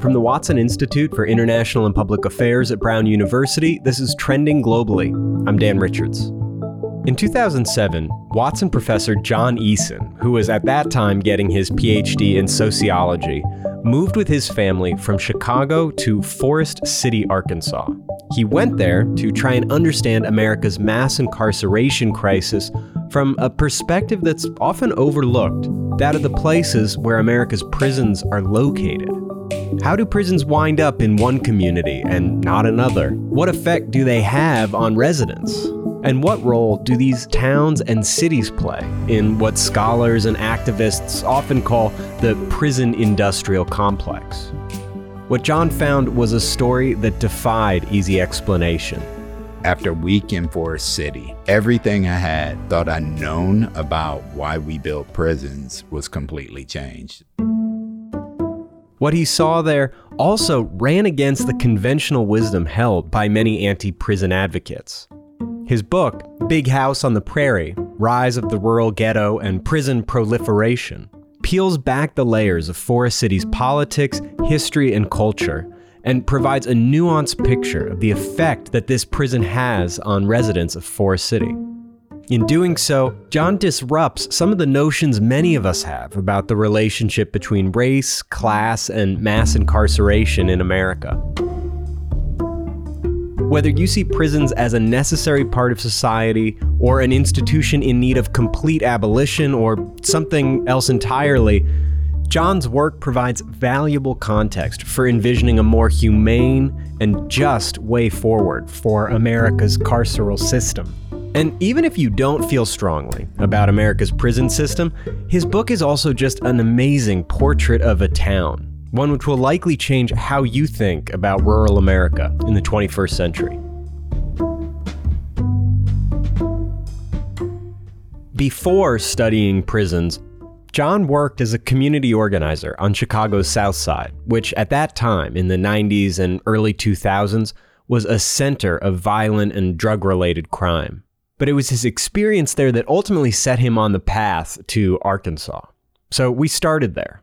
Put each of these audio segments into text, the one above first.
From the Watson Institute for International and Public Affairs at Brown University, this is Trending Globally. I'm Dan Richards. In 2007, Watson professor John Eason, who was at that time getting his PhD in sociology, moved with his family from Chicago to Forrest City, Arkansas. He went there to try and understand America's mass incarceration crisis from a perspective that's often overlooked that of the places where America's prisons are located. How do prisons wind up in one community and not another? What effect do they have on residents? And what role do these towns and cities play in what scholars and activists often call the prison industrial complex? What John found was a story that defied easy explanation. After week in Forrest City, everything I had thought I'd known about why we built prisons was completely changed. What he saw there also ran against the conventional wisdom held by many anti prison advocates. His book, Big House on the Prairie Rise of the Rural Ghetto and Prison Proliferation, peels back the layers of Forrest City's politics, history, and culture and provides a nuanced picture of the effect that this prison has on residents of Forrest City. In doing so, John disrupts some of the notions many of us have about the relationship between race, class, and mass incarceration in America. Whether you see prisons as a necessary part of society, or an institution in need of complete abolition, or something else entirely, John's work provides valuable context for envisioning a more humane and just way forward for America's carceral system. And even if you don't feel strongly about America's prison system, his book is also just an amazing portrait of a town, one which will likely change how you think about rural America in the 21st century. Before studying prisons, John worked as a community organizer on Chicago's South Side, which at that time, in the 90s and early 2000s, was a center of violent and drug related crime but it was his experience there that ultimately set him on the path to Arkansas. So we started there.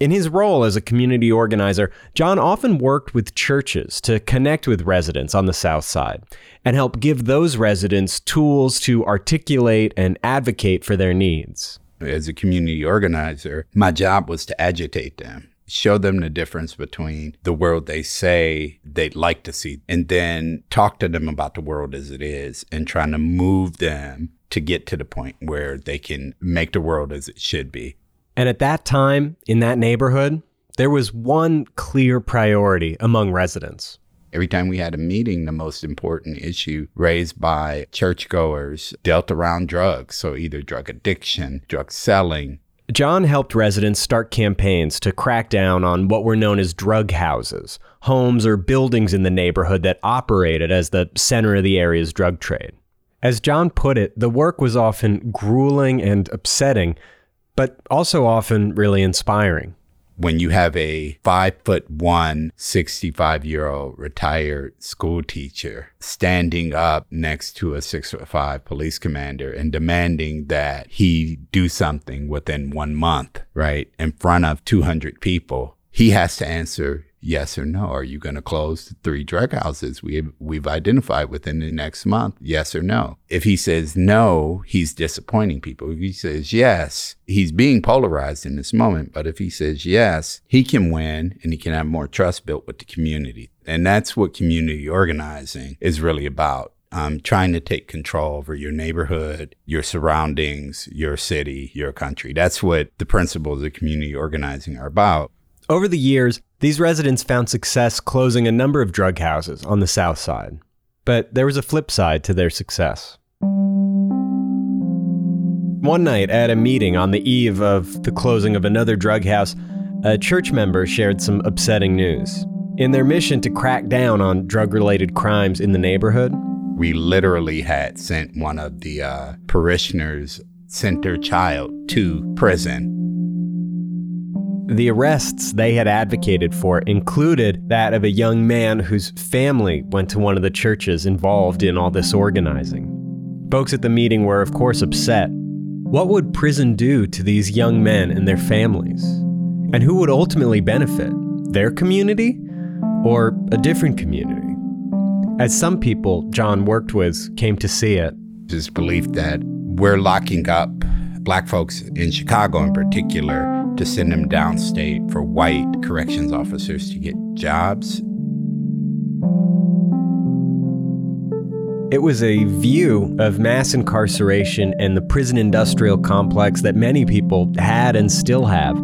In his role as a community organizer, John often worked with churches to connect with residents on the South Side and help give those residents tools to articulate and advocate for their needs. As a community organizer, my job was to agitate them show them the difference between the world they say they'd like to see, and then talk to them about the world as it is and trying to move them to get to the point where they can make the world as it should be. And at that time, in that neighborhood, there was one clear priority among residents. Every time we had a meeting, the most important issue raised by churchgoers dealt around drugs. So either drug addiction, drug selling, John helped residents start campaigns to crack down on what were known as drug houses, homes or buildings in the neighborhood that operated as the center of the area's drug trade. As John put it, the work was often grueling and upsetting, but also often really inspiring when you have a five foot one, 65 year old retired school teacher standing up next to a six foot five police commander and demanding that he do something within one month, right? In front of 200 people, he has to answer yes or no. Are you going to close the three drug houses we have, we've identified within the next month? Yes or no. If he says no, he's disappointing people. If he says yes, he's being polarized in this moment. But if he says yes, he can win and he can have more trust built with the community. And that's what community organizing is really about. Um, trying to take control over your neighborhood, your surroundings, your city, your country. That's what the principles of community organizing are about. Over the years, these residents found success closing a number of drug houses on the south side. But there was a flip side to their success. One night at a meeting on the eve of the closing of another drug house, a church member shared some upsetting news. In their mission to crack down on drug related crimes in the neighborhood, we literally had sent one of the uh, parishioners, sent their child to prison the arrests they had advocated for included that of a young man whose family went to one of the churches involved in all this organizing. Folks at the meeting were, of course, upset. What would prison do to these young men and their families? And who would ultimately benefit? Their community or a different community? As some people John worked with came to see it, this belief that we're locking up black folks in Chicago in particular to send them downstate for white corrections officers to get jobs. It was a view of mass incarceration and the prison industrial complex that many people had and still have.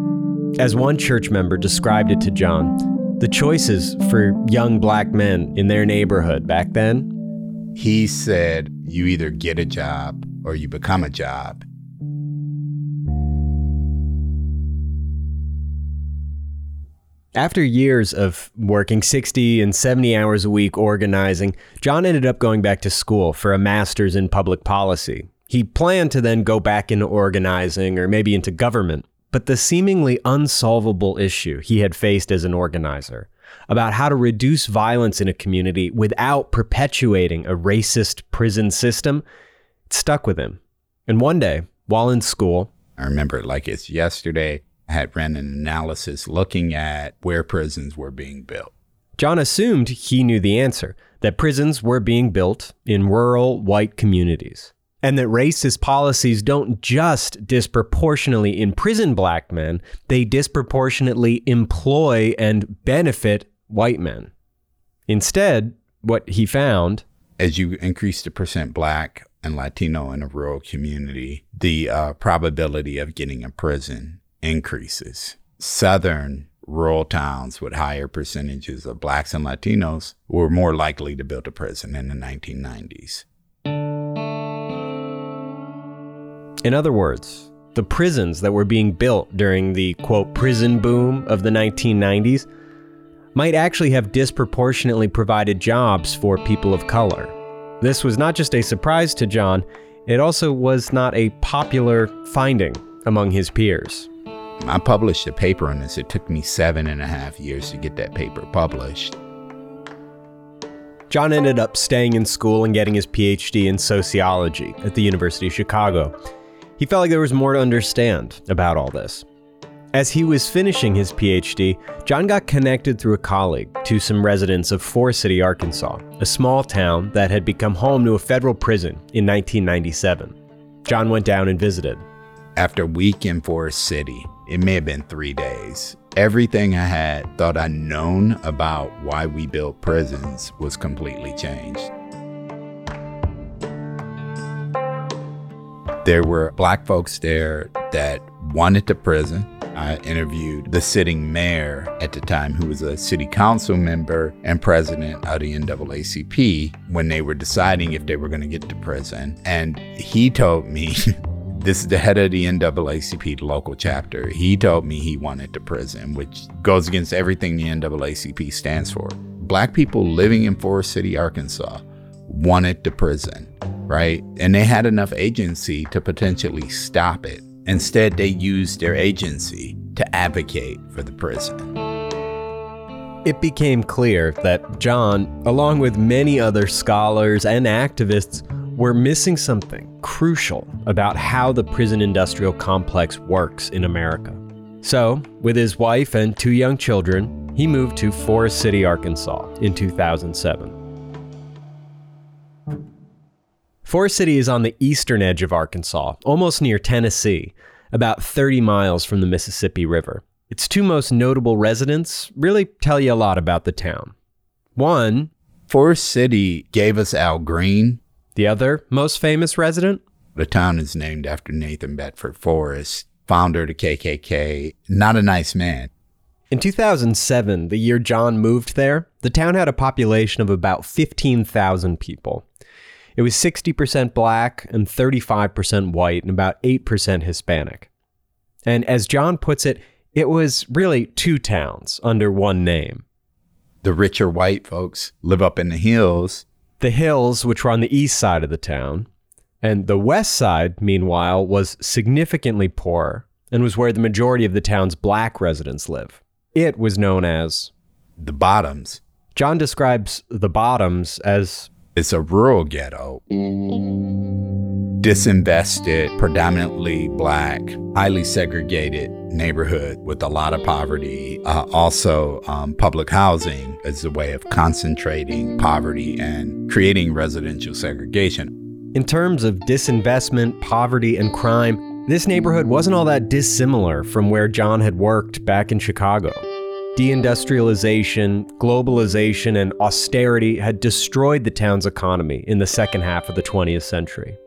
As one church member described it to John, the choices for young black men in their neighborhood back then. He said, You either get a job or you become a job. After years of working 60 and 70 hours a week organizing, John ended up going back to school for a master's in public policy. He planned to then go back into organizing or maybe into government. But the seemingly unsolvable issue he had faced as an organizer about how to reduce violence in a community without perpetuating a racist prison system stuck with him. And one day, while in school, I remember it like it's yesterday. Had ran an analysis looking at where prisons were being built. John assumed he knew the answer that prisons were being built in rural white communities, and that racist policies don't just disproportionately imprison black men, they disproportionately employ and benefit white men. Instead, what he found as you increase the percent black and Latino in a rural community, the uh, probability of getting a prison increases. Southern rural towns with higher percentages of blacks and Latinos were more likely to build a prison in the 1990s. In other words, the prisons that were being built during the quote prison boom of the 1990s might actually have disproportionately provided jobs for people of color. This was not just a surprise to John, it also was not a popular finding among his peers. I published a paper on this. It took me seven and a half years to get that paper published. John ended up staying in school and getting his PhD in sociology at the University of Chicago. He felt like there was more to understand about all this. As he was finishing his PhD, John got connected through a colleague to some residents of Forrest City, Arkansas, a small town that had become home to a federal prison in 1997. John went down and visited. After a week in Forrest City, it may have been three days. Everything I had thought I'd known about why we built prisons was completely changed. There were black folks there that wanted the prison. I interviewed the sitting mayor at the time, who was a city council member and president of the NAACP, when they were deciding if they were going to get to prison. And he told me This is the head of the NAACP local chapter. He told me he wanted to prison, which goes against everything the NAACP stands for. Black people living in Forrest City, Arkansas wanted the prison, right? And they had enough agency to potentially stop it. Instead, they used their agency to advocate for the prison. It became clear that John, along with many other scholars and activists, we're missing something crucial about how the prison industrial complex works in America. So, with his wife and two young children, he moved to Forrest City, Arkansas in 2007. Forrest City is on the eastern edge of Arkansas, almost near Tennessee, about 30 miles from the Mississippi River. Its two most notable residents really tell you a lot about the town. One, Forrest City gave us Al Green, the other most famous resident? The town is named after Nathan Bedford Forrest, founder of the KKK. Not a nice man. In 2007, the year John moved there, the town had a population of about 15,000 people. It was 60% black and 35% white and about 8% Hispanic. And as John puts it, it was really two towns under one name. The richer white folks live up in the hills, the hills, which were on the east side of the town, and the west side, meanwhile, was significantly poorer and was where the majority of the town's black residents live. It was known as the Bottoms. John describes the Bottoms as it's a rural ghetto. disinvested, predominantly black, highly segregated neighborhood with a lot of poverty. Uh, also, um, public housing is a way of concentrating poverty and creating residential segregation. In terms of disinvestment, poverty, and crime, this neighborhood wasn't all that dissimilar from where John had worked back in Chicago. Deindustrialization, globalization, and austerity had destroyed the town's economy in the second half of the 20th century.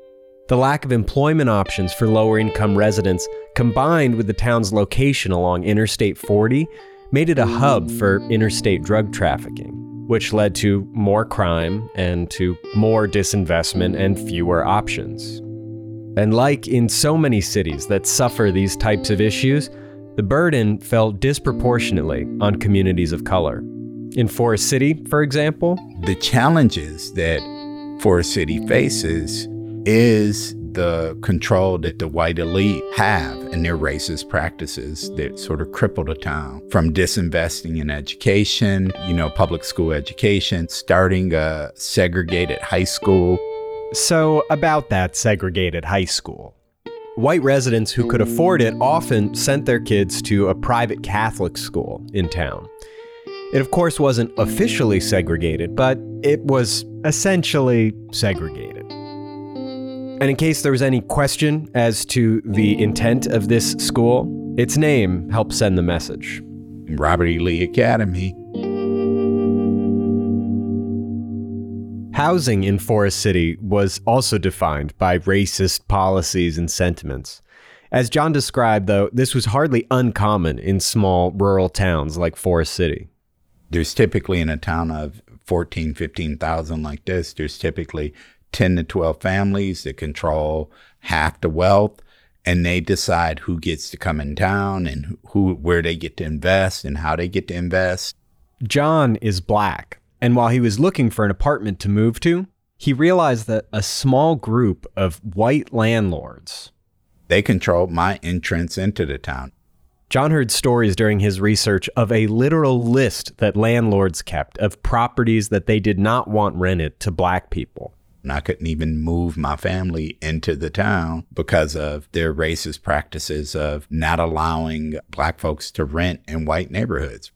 The lack of employment options for lower income residents, combined with the town's location along Interstate 40, made it a hub for interstate drug trafficking, which led to more crime and to more disinvestment and fewer options. And like in so many cities that suffer these types of issues, the burden fell disproportionately on communities of color. In Forrest City, for example, the challenges that Forrest City faces is the control that the white elite have in their racist practices that sort of cripple the town from disinvesting in education, you know, public school education, starting a segregated high school so, about that segregated high school. White residents who could afford it often sent their kids to a private Catholic school in town. It, of course, wasn't officially segregated, but it was essentially segregated. And in case there was any question as to the intent of this school, its name helped send the message Robert E. Lee Academy. Housing in Forrest City was also defined by racist policies and sentiments. As John described, though, this was hardly uncommon in small rural towns like Forrest City. There's typically in a town of 14, 15,000 like this, there's typically 10 to 12 families that control half the wealth and they decide who gets to come in town and who where they get to invest and how they get to invest. John is black, and while he was looking for an apartment to move to, he realized that a small group of white landlords they controlled my entrance into the town. John heard stories during his research of a literal list that landlords kept of properties that they did not want rented to black people. And I couldn't even move my family into the town because of their racist practices of not allowing black folks to rent in white neighborhoods.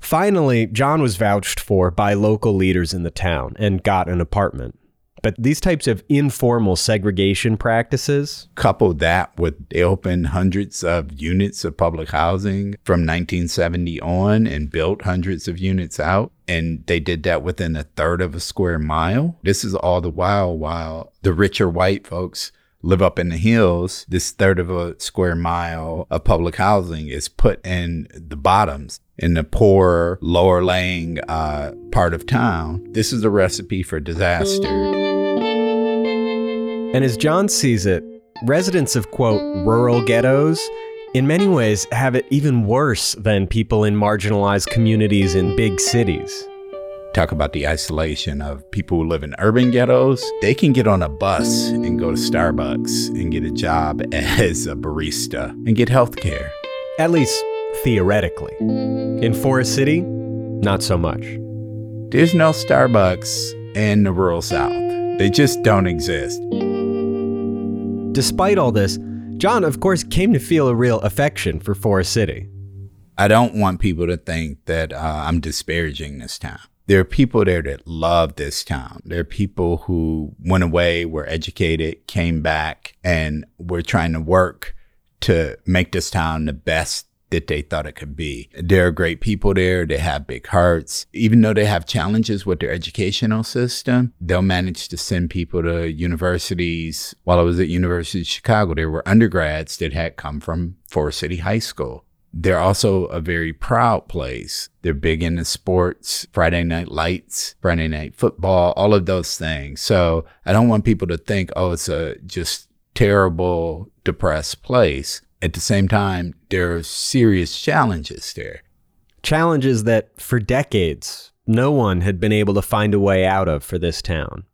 Finally, John was vouched for by local leaders in the town and got an apartment. But these types of informal segregation practices. coupled that with they opened hundreds of units of public housing from 1970 on and built hundreds of units out. And they did that within a third of a square mile. This is all the while while the richer white folks live up in the hills, this third of a square mile of public housing is put in the bottoms in the poor, lower laying uh, part of town. This is a recipe for disaster. And as John sees it, residents of quote rural ghettos in many ways have it even worse than people in marginalized communities in big cities talk about the isolation of people who live in urban ghettos. They can get on a bus and go to Starbucks and get a job as a barista and get health care. At least theoretically. In Forrest City, not so much. There's no Starbucks in the rural South, they just don't exist. Despite all this, John, of course, came to feel a real affection for Forrest City. I don't want people to think that uh, I'm disparaging this town there are people there that love this town. There are people who went away, were educated, came back, and were trying to work to make this town the best that they thought it could be. There are great people there. They have big hearts. Even though they have challenges with their educational system, they'll manage to send people to universities. While I was at University of Chicago, there were undergrads that had come from Forrest City High School. They're also a very proud place. They're big into sports, Friday night lights, Friday night football, all of those things. So I don't want people to think, oh, it's a just terrible, depressed place. At the same time, there are serious challenges there. Challenges that for decades, no one had been able to find a way out of for this town.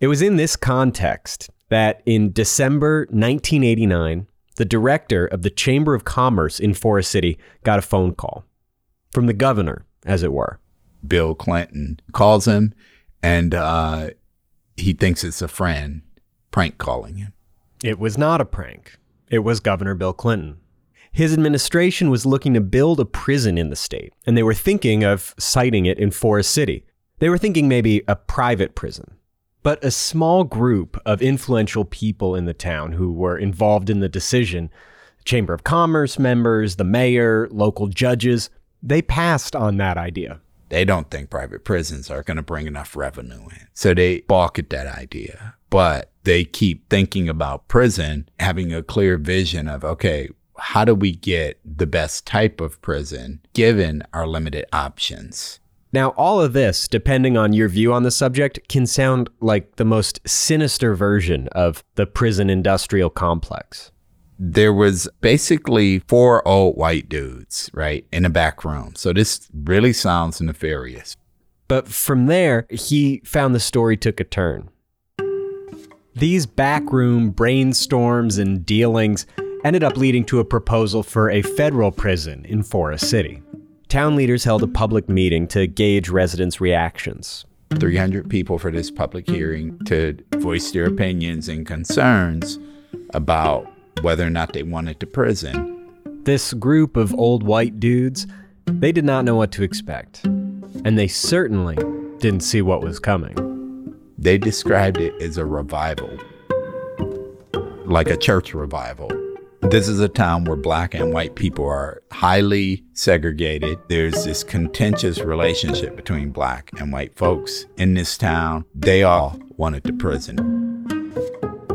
It was in this context that in December 1989, the director of the Chamber of Commerce in Forrest City got a phone call from the governor, as it were. Bill Clinton calls him and uh, he thinks it's a friend. prank calling him. It was not a prank. It was Governor Bill Clinton. His administration was looking to build a prison in the state, and they were thinking of siting it in Forrest City. They were thinking maybe a private prison. But a small group of influential people in the town who were involved in the decision Chamber of Commerce members, the mayor, local judges they passed on that idea. They don't think private prisons are going to bring enough revenue in. So they balk at that idea. But they keep thinking about prison, having a clear vision of, okay, how do we get the best type of prison given our limited options? Now, all of this, depending on your view on the subject, can sound like the most sinister version of the prison industrial complex. There was basically four old white dudes, right, in a back room. So this really sounds nefarious. But from there, he found the story took a turn. These backroom brainstorms and dealings ended up leading to a proposal for a federal prison in Forrest City. Town leaders held a public meeting to gauge residents' reactions. 300 people for this public hearing to voice their opinions and concerns about whether or not they wanted to prison. This group of old white dudes, they did not know what to expect. And they certainly didn't see what was coming. They described it as a revival, like a church revival. This is a town where black and white people are highly segregated. There's this contentious relationship between black and white folks in this town. They all wanted to prison.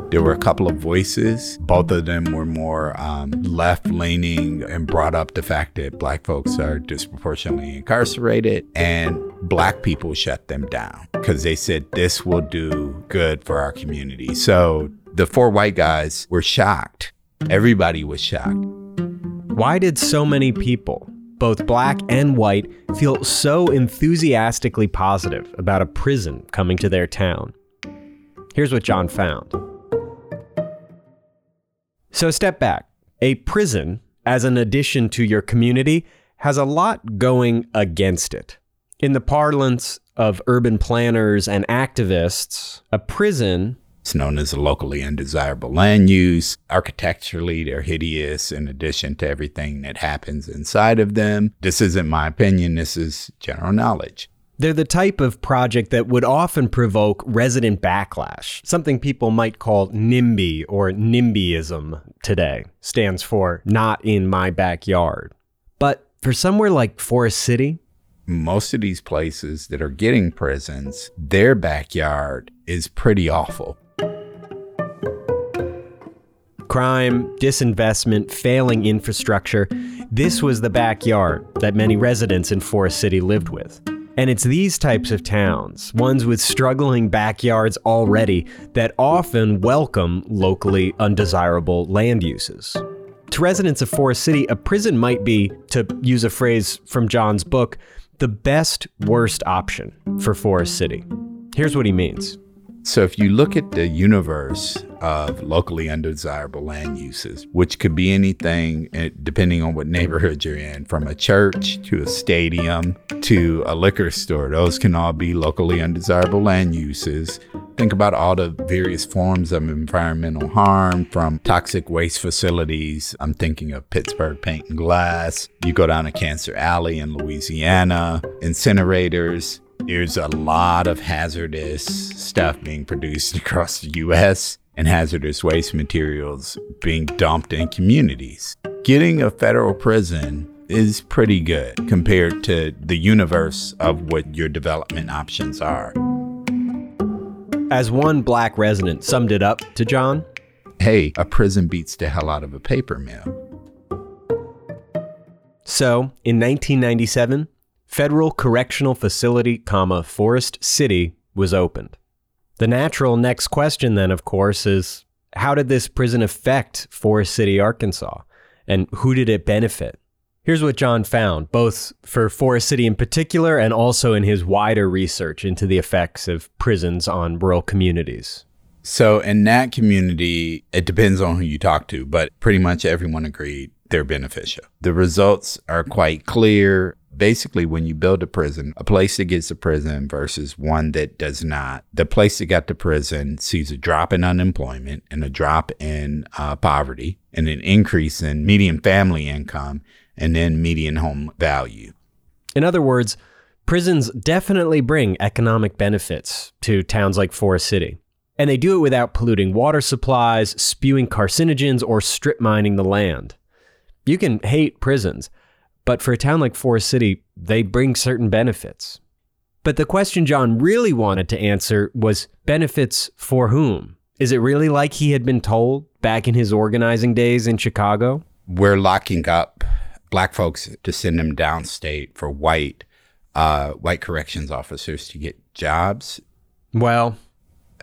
There were a couple of voices. Both of them were more um, left leaning and brought up the fact that black folks are disproportionately incarcerated, and black people shut them down because they said this will do good for our community. So the four white guys were shocked. Everybody was shocked. Why did so many people, both black and white, feel so enthusiastically positive about a prison coming to their town? Here's what John found. So, step back. A prison, as an addition to your community, has a lot going against it. In the parlance of urban planners and activists, a prison it's known as a locally undesirable land use. Architecturally, they're hideous in addition to everything that happens inside of them. This isn't my opinion, this is general knowledge. They're the type of project that would often provoke resident backlash, something people might call NIMBY or NIMBYism today, stands for not in my backyard. But for somewhere like Forrest City, most of these places that are getting prisons, their backyard is pretty awful. Crime, disinvestment, failing infrastructure. This was the backyard that many residents in Forrest City lived with. And it's these types of towns, ones with struggling backyards already, that often welcome locally undesirable land uses. To residents of Forrest City, a prison might be, to use a phrase from John's book, the best worst option for Forrest City. Here's what he means. So, if you look at the universe of locally undesirable land uses, which could be anything eh, depending on what neighborhood you're in, from a church to a stadium to a liquor store, those can all be locally undesirable land uses. Think about all the various forms of environmental harm from toxic waste facilities. I'm thinking of Pittsburgh Paint and Glass. You go down to Cancer Alley in Louisiana, incinerators, there's a lot of hazardous stuff being produced across the US and hazardous waste materials being dumped in communities. Getting a federal prison is pretty good compared to the universe of what your development options are. As one black resident summed it up to John, hey, a prison beats the hell out of a paper mill. So, in 1997, Federal Correctional Facility, comma, Forrest City was opened. The natural next question then, of course, is how did this prison affect Forrest City, Arkansas? And who did it benefit? Here's what John found, both for Forrest City in particular and also in his wider research into the effects of prisons on rural communities. So, in that community, it depends on who you talk to, but pretty much everyone agreed they're beneficial. The results are quite clear Basically, when you build a prison, a place that gets a prison versus one that does not, the place that got the prison sees a drop in unemployment and a drop in uh, poverty and an increase in median family income and then median home value. In other words, prisons definitely bring economic benefits to towns like Forrest City. And they do it without polluting water supplies, spewing carcinogens, or strip mining the land. You can hate prisons, but for a town like Forrest City, they bring certain benefits. But the question John really wanted to answer was benefits for whom? Is it really like he had been told back in his organizing days in Chicago? We're locking up black folks to send them downstate for white uh, white corrections officers to get jobs. Well,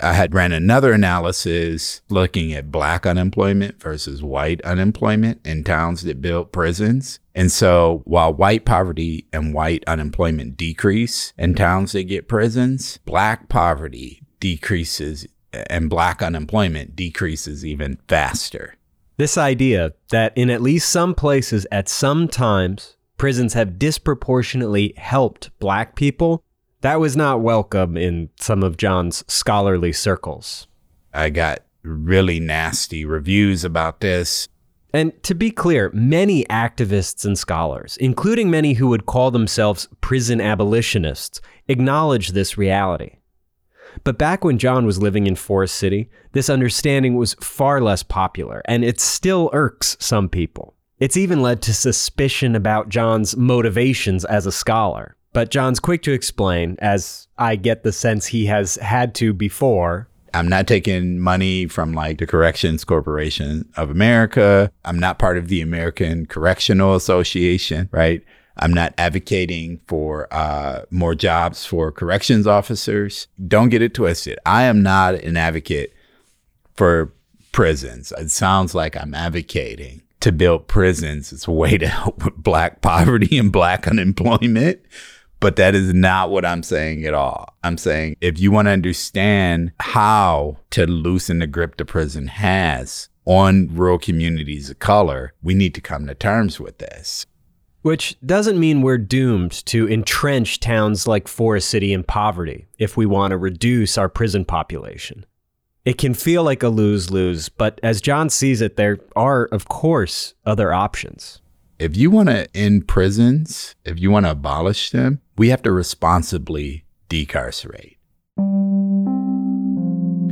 I had ran another analysis looking at black unemployment versus white unemployment in towns that built prisons. And so while white poverty and white unemployment decrease in towns that get prisons, black poverty decreases and black unemployment decreases even faster. This idea that in at least some places at some times prisons have disproportionately helped black people that was not welcome in some of John's scholarly circles. I got really nasty reviews about this. And to be clear, many activists and scholars, including many who would call themselves prison abolitionists, acknowledge this reality. But back when John was living in Forrest City, this understanding was far less popular, and it still irks some people. It's even led to suspicion about John's motivations as a scholar. But John's quick to explain, as I get the sense he has had to before. I'm not taking money from like the Corrections Corporation of America. I'm not part of the American Correctional Association, right? I'm not advocating for uh, more jobs for corrections officers. Don't get it twisted. I am not an advocate for prisons. It sounds like I'm advocating to build prisons. It's a way to help with black poverty and black unemployment. But that is not what I'm saying at all. I'm saying if you want to understand how to loosen the grip the prison has on rural communities of color, we need to come to terms with this. Which doesn't mean we're doomed to entrench towns like Forrest City in poverty if we want to reduce our prison population. It can feel like a lose lose, but as John sees it, there are, of course, other options. If you want to end prisons, if you want to abolish them, we have to responsibly decarcerate.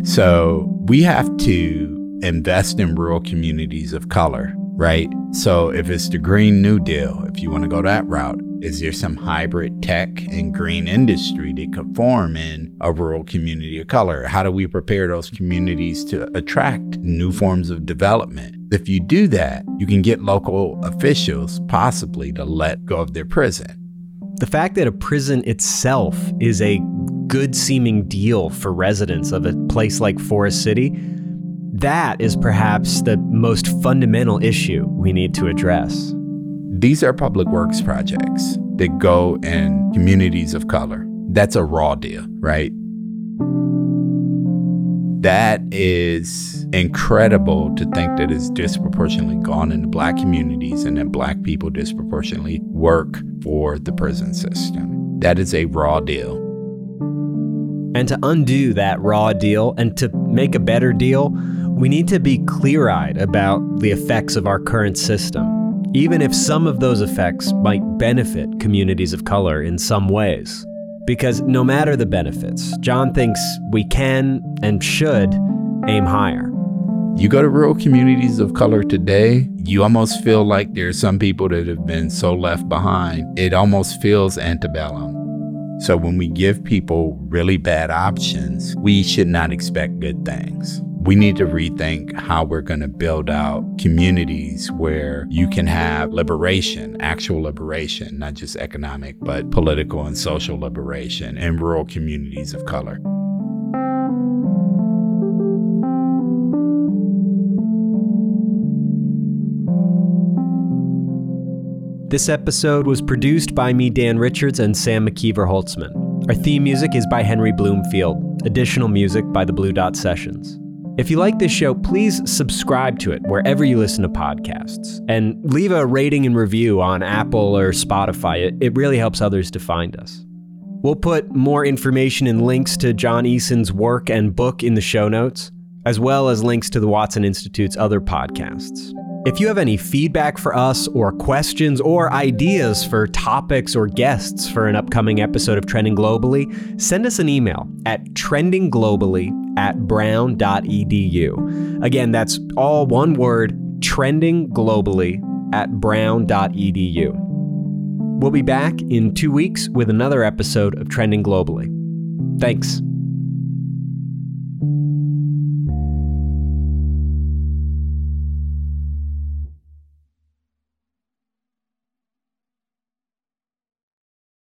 So we have to invest in rural communities of color, right? So if it's the Green New Deal, if you want to go that route, is there some hybrid tech and green industry that could form in a rural community of color? How do we prepare those communities to attract new forms of development? If you do that, you can get local officials possibly to let go of their prison. The fact that a prison itself is a good seeming deal for residents of a place like Forrest City, that is perhaps the most fundamental issue we need to address. These are public works projects that go in communities of color. That's a raw deal, right? That is incredible to think that it's disproportionately gone into black communities and that black people disproportionately work for the prison system. That is a raw deal. And to undo that raw deal and to make a better deal, we need to be clear eyed about the effects of our current system, even if some of those effects might benefit communities of color in some ways. Because no matter the benefits, John thinks we can and should aim higher. You go to rural communities of color today, you almost feel like there's some people that have been so left behind. It almost feels antebellum. So when we give people really bad options, we should not expect good things we need to rethink how we're going to build out communities where you can have liberation, actual liberation, not just economic, but political and social liberation in rural communities of color. This episode was produced by me, Dan Richards, and Sam McKeever Holtzman. Our theme music is by Henry Bloomfield, additional music by the Blue Dot Sessions. If you like this show, please subscribe to it wherever you listen to podcasts and leave a rating and review on Apple or Spotify. It, it really helps others to find us. We'll put more information and links to John Eason's work and book in the show notes, as well as links to the Watson Institute's other podcasts. If you have any feedback for us, or questions, or ideas for topics or guests for an upcoming episode of Trending Globally, send us an email at trendingglobally at brown.edu. Again, that's all one word trending globally at brown.edu. We'll be back in two weeks with another episode of Trending Globally. Thanks.